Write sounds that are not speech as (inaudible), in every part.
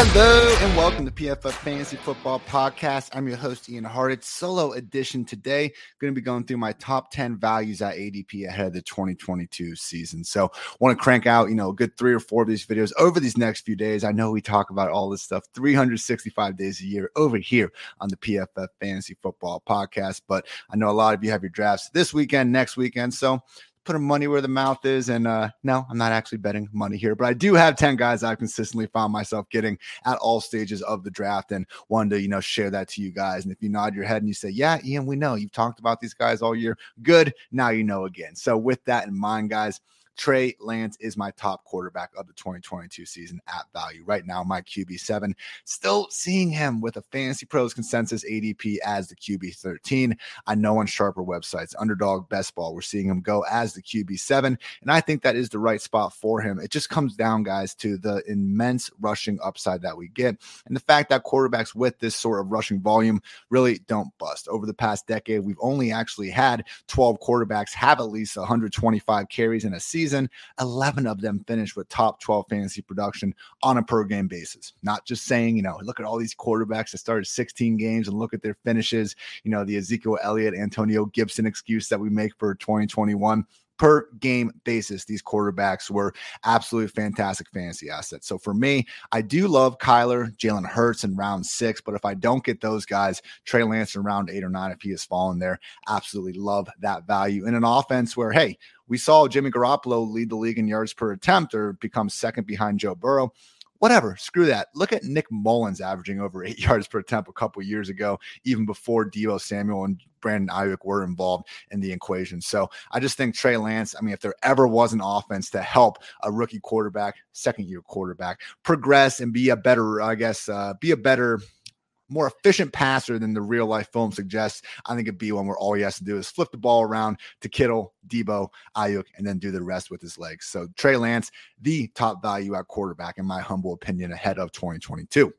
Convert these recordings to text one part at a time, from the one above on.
Hello and welcome to PFF Fantasy Football Podcast. I'm your host, Ian Hart. It's solo edition today. Going to be going through my top 10 values at ADP ahead of the 2022 season. So want to crank out, you know, a good three or four of these videos over these next few days. I know we talk about all this stuff 365 days a year over here on the PFF Fantasy Football Podcast. But I know a lot of you have your drafts this weekend, next weekend. So putting money where the mouth is. And uh, no, I'm not actually betting money here, but I do have 10 guys I've consistently found myself getting at all stages of the draft and wanted to, you know, share that to you guys. And if you nod your head and you say, yeah, Ian, we know you've talked about these guys all year, good. Now you know again. So with that in mind, guys, Trey Lance is my top quarterback of the 2022 season at value. Right now, my QB7, still seeing him with a Fantasy Pros consensus ADP as the QB13. I know on sharper websites, underdog best ball, we're seeing him go as the QB7. And I think that is the right spot for him. It just comes down, guys, to the immense rushing upside that we get. And the fact that quarterbacks with this sort of rushing volume really don't bust. Over the past decade, we've only actually had 12 quarterbacks have at least 125 carries in a season season, 11 of them finished with top 12 fantasy production on a per game basis. Not just saying, you know, look at all these quarterbacks that started 16 games and look at their finishes, you know, the Ezekiel Elliott, Antonio Gibson excuse that we make for 2021 per game basis, these quarterbacks were absolutely fantastic fantasy assets. So for me, I do love Kyler, Jalen Hurts in round six, but if I don't get those guys, Trey Lance in round eight or nine, if he has fallen there, absolutely love that value in an offense where, hey, we saw Jimmy Garoppolo lead the league in yards per attempt or become second behind Joe Burrow whatever, screw that. Look at Nick Mullens averaging over eight (laughs) yards per attempt a couple years ago, even before Deebo Samuel and Brandon Aiyuk were involved in the equation. So I just think Trey Lance, I mean, if there ever was an offense to help a rookie quarterback, second year quarterback, progress and be a better, I guess, uh, be a better more efficient passer than the real life film suggests, I think it'd be one where all he has to do is flip the ball around to Kittle, Deebo, Aiyuk, and then do the rest with his legs. So Trey Lance, the top value at quarterback, in my humble opinion, ahead of 2022.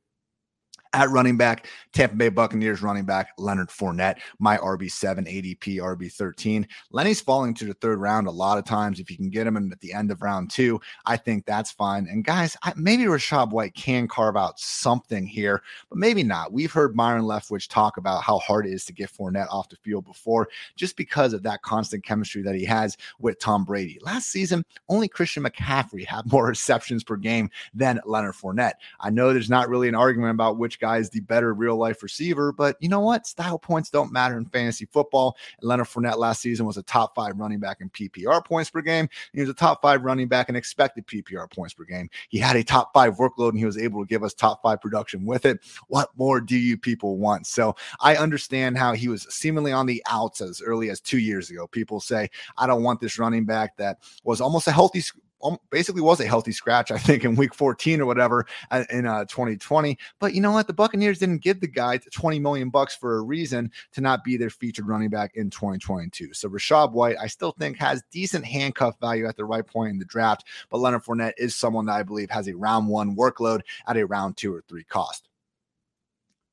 At running back, Tampa Bay Buccaneers running back Leonard Fournette, my RB7 ADP, RB13. Lenny's falling to the third round a lot of times. If you can get him in at the end of round two, I think that's fine. And guys, I, maybe Rachaad White can carve out something here, but maybe not. We've heard Byron Leftwich talk about how hard it is to get Fournette off the field before, just because of that constant chemistry that he has with Tom Brady. Last season, only Christian McCaffrey had more (laughs) receptions per game than Leonard Fournette. I know there's not really an argument about which guy is the better real life receiver. But you know what? Style points don't matter in fantasy football. And Leonard Fournette last season was a top five running back in PPR points per game. He was a top five running back in expected PPR points per game. He had a top five workload and he was able to give us top five production with it. What more do you people want? So I understand how he was seemingly on the outs as early as two years ago. People say, I don't want this running back that was almost a healthy basically was a healthy scratch, I think, in week 14 or whatever in uh, 2020. But you know what? The Buccaneers didn't give the guy 20 million bucks for a reason to not be their featured running back in 2022. So Rachaad White, I still think has decent handcuff value at the right point in the draft, but Leonard Fournette is someone that I believe has a round one workload at a round two or three cost.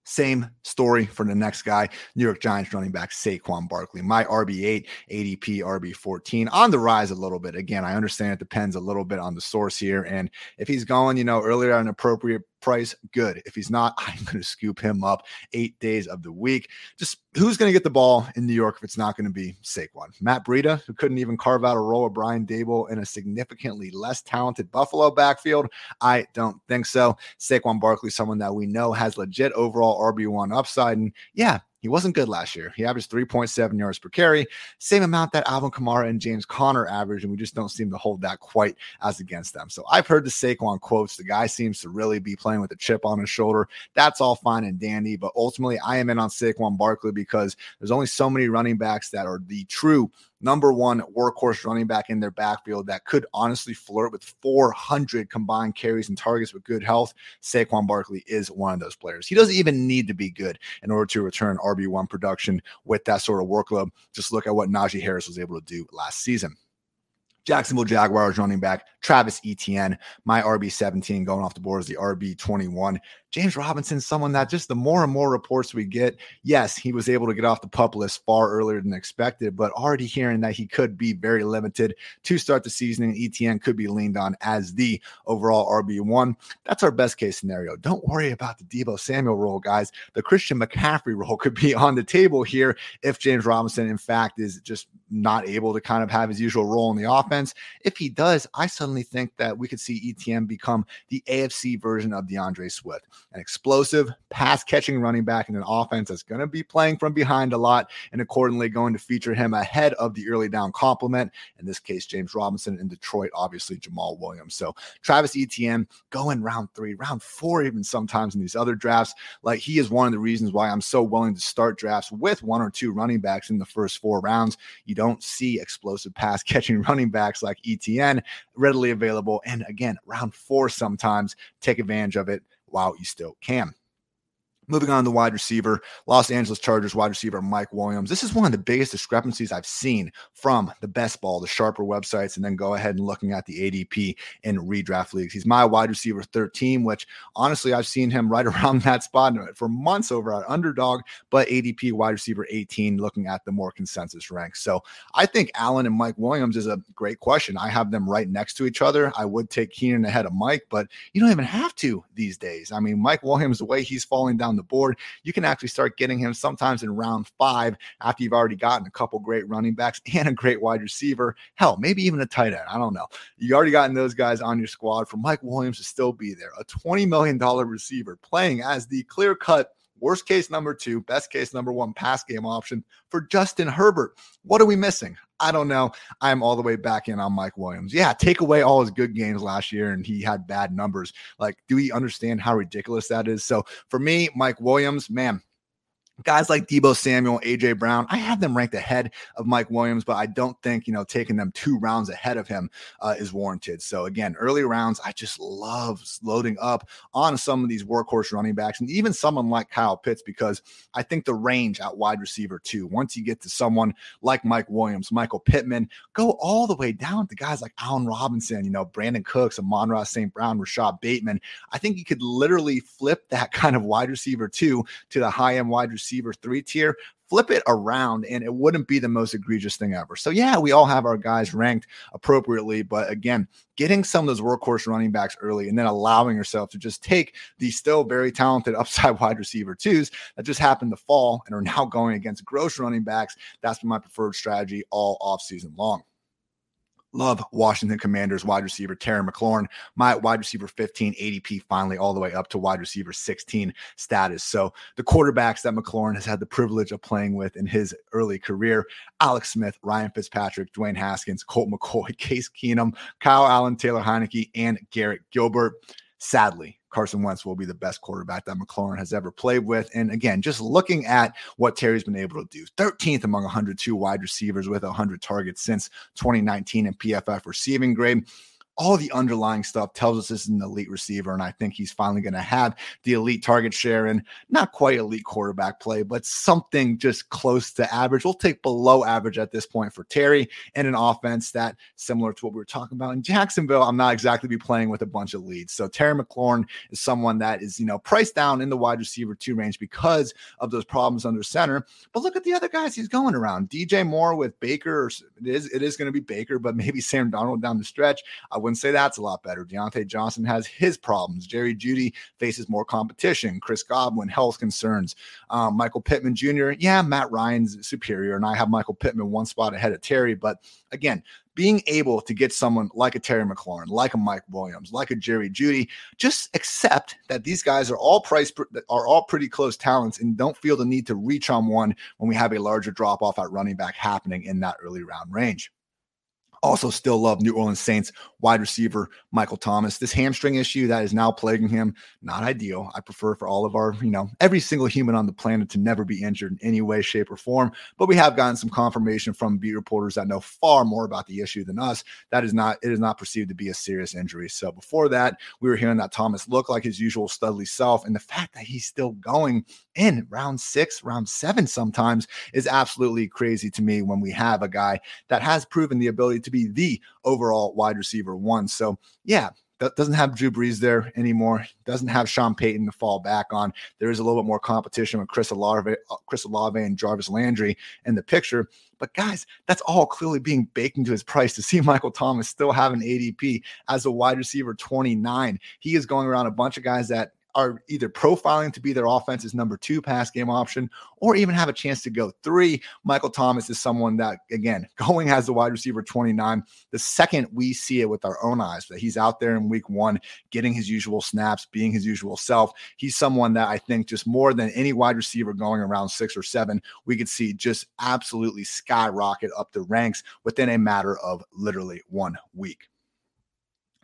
Same story for the next guy, New York Giants running back Saquon Barkley. My RB8, ADP, RB14 on the rise a little bit. Again, I understand it depends a little bit on the source here. And if he's going, you know, earlier at an appropriate price, good. If he's not, (laughs) I'm going to scoop him up eight days of the week. Just who's going to get the ball in New York if it's not going to be Saquon? Matt Breida, who couldn't even carve out a role of Brian Daboll in a significantly less talented Buffalo backfield? I don't think so. Saquon Barkley, someone that we know has legit overall RB1 upside. And yeah, he wasn't good last year. He averaged 3.7 yards per carry, same amount that Alvin Kamara and James Conner averaged, and we just don't seem to hold that quite as against them. So I've heard the Saquon quotes. The guy seems to really be playing with a chip on his shoulder. That's all fine and dandy, but ultimately I am in on Saquon Barkley because there's only so many running backs that are the true number one workhorse running back in their backfield that could honestly flirt with 400 combined carries and targets with good health. Saquon Barkley is one of those players. He doesn't even need to be good in order to return RB1 production with that sort of workload. Just look at what Najee Harris was able to do last season. Jacksonville Jaguars running back Travis Etienne, my RB 17 going off the board is the RB 21. James Robinson, someone that just the more and more reports we get, yes, he was able to get off the pup list far earlier than expected, but already hearing that he could be very limited to start the season and Etienne could be leaned on as the overall RB1. That's our best case scenario. Don't worry about the Deebo Samuel role, guys. The Christian McCaffrey role could be (laughs) on the table here if James Robinson, in fact, is just not able to kind of have his usual role in the offense. If he does, I suddenly think that we could see Etienne become the AFC version of D'Andre Swift, an explosive pass catching running back in an offense that's going to be playing from behind a lot and accordingly going to feature him ahead of the early down complement. In this case, James Robinson in Detroit, obviously Jamaal Williams. So Travis Etienne going round three, round four, even sometimes in these other drafts. Like he is one of the reasons why I'm so willing to start drafts with one or two running backs in the first four rounds. You don't see explosive pass catching (laughs) running backs like Etienne readily available. And again, round four sometimes take advantage of it while you still can. Moving on to wide receiver, Los Angeles Chargers wide receiver Mike Williams. This is one of the biggest discrepancies I've seen from the best ball, the sharper websites, and then go ahead and looking at the ADP in redraft leagues. He's my wide receiver 13, which honestly, I've seen him right (laughs) around that spot for months over at underdog, but ADP wide receiver 18, looking at the more consensus ranks. So I think Allen and Mike Williams is a great question. I have them right next to each other. I would take Keenan ahead of Mike, but you don't even have to these days. I mean, Mike Williams, the way he's falling down the board. You can actually start getting him sometimes in round five after you've already gotten a couple great running backs (laughs) and a great wide receiver. Hell, maybe even a tight end. I don't know. You already gotten those guys on your squad for Mike Williams to still be there. A $20 million receiver playing as the clear cut Worst case number two, best case number one pass game option for Justin Herbert. What are we missing? I don't know. I'm all the way back in on Mike Williams. Yeah, take away all his good games last year and he had bad numbers. Like, do we understand how ridiculous that is? So for me, Mike Williams, man, guys like Deebo Samuel, AJ Brown, I have them ranked ahead of Mike Williams, but I don't think, you know, taking them two rounds ahead of him uh, is warranted. So again, early rounds, I just love loading up on some of these workhorse running backs and even someone like Kyle Pitts, because I think the range at wide receiver too, once you get to someone like Mike Williams, Michael Pittman, go all the way down to guys like Allen Robinson, you know, Brandin Cooks, Amon-Ra St. Brown, Rashod Bateman. I think you could literally flip that (laughs) kind of wide receiver two to the high end wide receiver receiver three tier, flip it around and it wouldn't be the most egregious thing ever. So, yeah, we all have our guys ranked appropriately. But again, getting some of those workhorse running backs early and then allowing yourself to just take the still very talented (laughs) upside wide receiver twos that just happened to fall and are now going against gross running backs, that's been my preferred strategy all off season long. Love Washington Commanders wide receiver Terry McLaurin, my wide receiver 15 ADP finally all the way up to wide receiver 16 status. So the quarterbacks that McLaurin has had the privilege of playing with in his early career, Alex Smith, Ryan Fitzpatrick, Dwayne Haskins, Colt McCoy, (laughs) Case Keenum, Kyle Allen, Taylor Heinicke, and Garrett Gilbert. Sadly, Carson Wentz will be the best quarterback that McLaurin has ever played with. And again, just looking at what Terry's been able to do 13th among 102 wide receivers with 100 targets since 2019 in PFF receiving grade all the underlying stuff tells us this is an elite receiver, and I think he's finally going to have the elite target share and not quite elite quarterback play, but something just close to average. We'll take below average at this point for Terry and an offense that similar to what we were talking about in Jacksonville. I'm not exactly be playing with a bunch of leads. So Terry McLaurin is someone that is, you know, priced down in the wide receiver two range because of those problems under center. But look at the other guys he's going around. DJ Moore with Baker, it is it is going to be Baker, but maybe Sam Darnold down the stretch. I wouldn't say that's a lot better. Diontae Johnson has his problems. Jerry Jeudy faces more competition. Chris Godwin, health concerns. Um, Michael Pittman Jr., yeah, Matt Ryan's superior. And I have Michael Pittman one spot ahead of Terry. But again, being able to get someone like a Terry McLaurin, like a Mike Williams, like a Jerry Jeudy, just accept that these guys are all priced are all pretty close talents and don't feel the need to reach on one when we have a larger drop off at running back happening in that early round range. Also, still love New Orleans Saints wide receiver Michael Thomas. This hamstring issue that is now plaguing him, not ideal. I prefer for all of our, you know, every single human on the planet to never be injured in any way, shape, or form. But we have gotten some confirmation from beat reporters that know far more about the issue than us. That is not, it is not perceived to be a serious injury. So before that, we were hearing that Thomas looked like his usual studly self. And the fact that he's still going in round six, round seven sometimes is absolutely crazy to me when we have a guy that has proven the ability to be the overall wide receiver one. So, yeah, that doesn't have Drew Brees there anymore. Doesn't have Sean Payton to fall back on. There is a little bit more competition with Chris Olave, uh, Chris Olave and Jarvis Landry in the picture. But guys, that's all clearly being baked into his price to see (laughs) Michael Thomas still have an ADP as a wide receiver 29. He is going around a bunch of guys that are either profiling to be their offense's number two pass game option or even have a chance to go three. Michael Thomas is someone that, again, (laughs) going as the wide receiver 29. The second we see it with our own eyes, that he's out there in week one, getting his usual snaps, being his usual self, he's someone that I think just more than any wide receiver going around six or seven, we could see just absolutely skyrocket up the ranks within a matter of literally one week.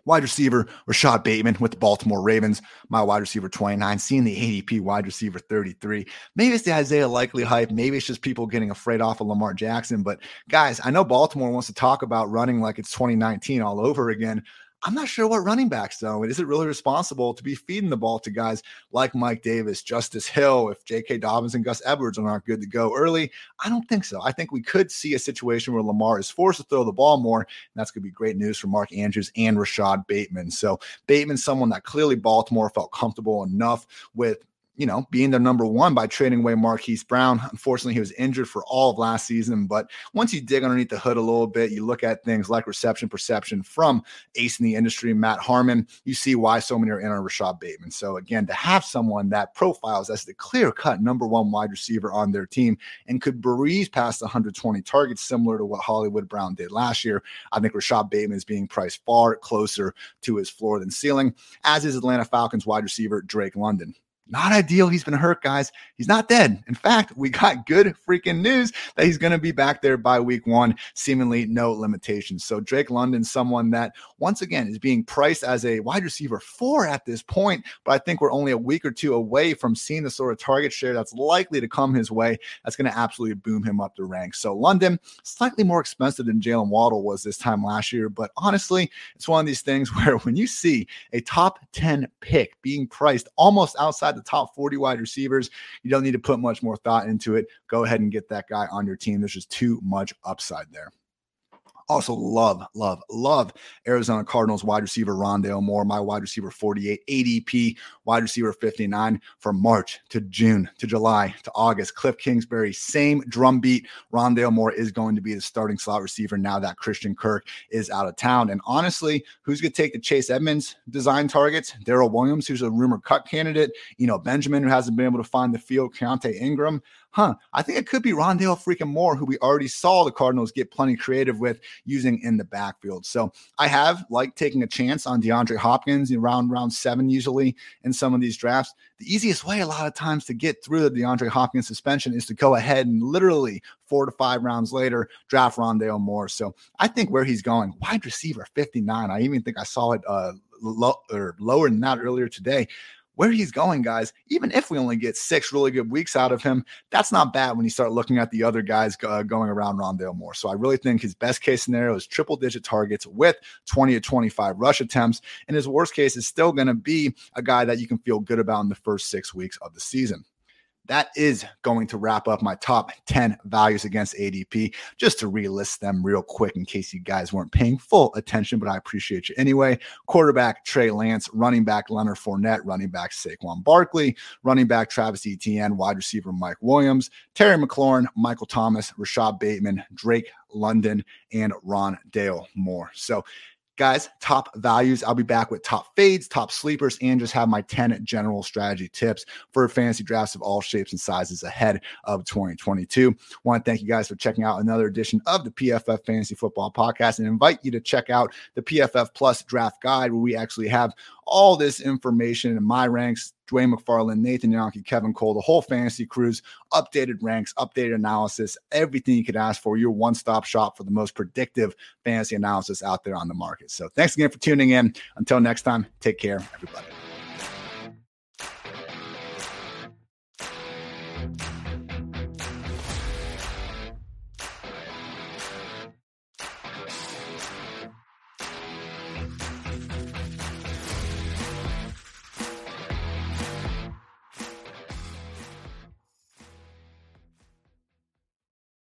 Wide receiver Rashod Bateman with the Baltimore Ravens, my wide receiver 29, seeing the ADP wide receiver 33. Maybe it's the Isaiah Likely hype. Maybe it's just people getting afraid off of Lamar Jackson. But guys, I know Baltimore wants to talk about running like it's 2019 all over again. I'm not sure what running backs though. Is it really responsible to be feeding the ball to guys like Mike Davis, Justice Hill, if J.K. Dobbins and Gus Edwards are not good to go early? I don't think so. I think we could see a situation where Lamar is forced to throw the ball more, and that's going to be great news for Mark Andrews and Rashod Bateman. So Bateman's someone that clearly Baltimore felt comfortable enough with you know, being their number one by trading away Marquise Brown. Unfortunately, he was injured for all of last season. But once you dig underneath the hood a little bit, you look at things like reception perception from ace in the industry, Matt Harmon, you see why so many are in on Rashod Bateman. So again, to have someone that profiles as the clear cut number one wide receiver on their team and could breeze past 120 targets, similar to what Hollywood Brown did last year, I think Rashod Bateman is being priced far closer to his floor than ceiling, as is Atlanta Falcons wide receiver Drake London. Not ideal. He's been hurt, guys. He's not dead. In fact, we got good freaking news that he's going to be back there by week one, seemingly no limitations. So, Drake London, someone that once again is being priced as a wide receiver four at this point, but I think we're only a week or two away from seeing the sort of target share that's likely to come his way. That's going to absolutely boom him up the ranks. So, London, slightly more expensive than Jalen Waddle was this time last year, but honestly, it's one of these things (laughs) where when you see a top 10 pick being priced almost outside the top 40 wide receivers. You don't need to put much more thought into it. Go ahead and get that guy on your team. There's just too much upside there. Also, love, love, love Arizona Cardinals wide receiver Rondale Moore, my wide receiver 48, ADP wide receiver 59 from March to June to July to August. Cliff Kingsbury, same drumbeat. Rondale Moore is going to be the starting slot receiver now that Christian Kirk is out of town. And honestly, who's going to take the Chase Edmonds design targets? Darrel Williams, who's a rumor cut candidate. You know, Benjamin, who hasn't been able to find the field. Keaontay Ingram huh, I think it could be Rondale freaking Moore, who we already saw the Cardinals get plenty creative with using in the backfield. So I have like taking a chance on DeAndre Hopkins in round round seven, usually in some of these drafts. The easiest way a lot of times to get through the DeAndre Hopkins suspension is to go ahead and literally four to five rounds later draft Rondale Moore. So I think where he's going, wide receiver 59. I even think I saw it uh, low, or lower than that earlier today where he's going, guys, even if we only get six really good weeks out of him, that's not bad when you start looking at the other guys uh, going around Rondale Moore. So I really think his best case scenario is triple digit targets with 20 to 25 rush attempts. And his worst case is still going to be a guy that you can feel good about in the first six weeks of the season that is going to wrap up my top 10 values against ADP. Just to relist them real quick in case you guys weren't paying full attention, but I appreciate you anyway. Quarterback Trey Lance, running back Leonard Fournette, running back Saquon Barkley, running back Travis Etienne, wide receiver Mike Williams, Terry McLaurin, Michael Thomas, Rashod Bateman, Drake London, and Ron Dale Moore. So Guys, top values. I'll be back with top fades, top sleepers, and just have my 10 general strategy tips for fantasy drafts of all shapes and sizes ahead of 2022. Want to thank you guys for checking out another edition of the PFF Fantasy Football Podcast and invite you to check out the PFF Plus Draft Guide, where we actually have all this information in my ranks, Dwain McFarland, Nathan Jahnke, Kevin Cole, the whole fantasy crews, updated ranks, updated analysis, everything you could ask for. Your one stop shop for the most predictive fantasy analysis out there on the market. So thanks again for tuning in. Until next time, take care, everybody.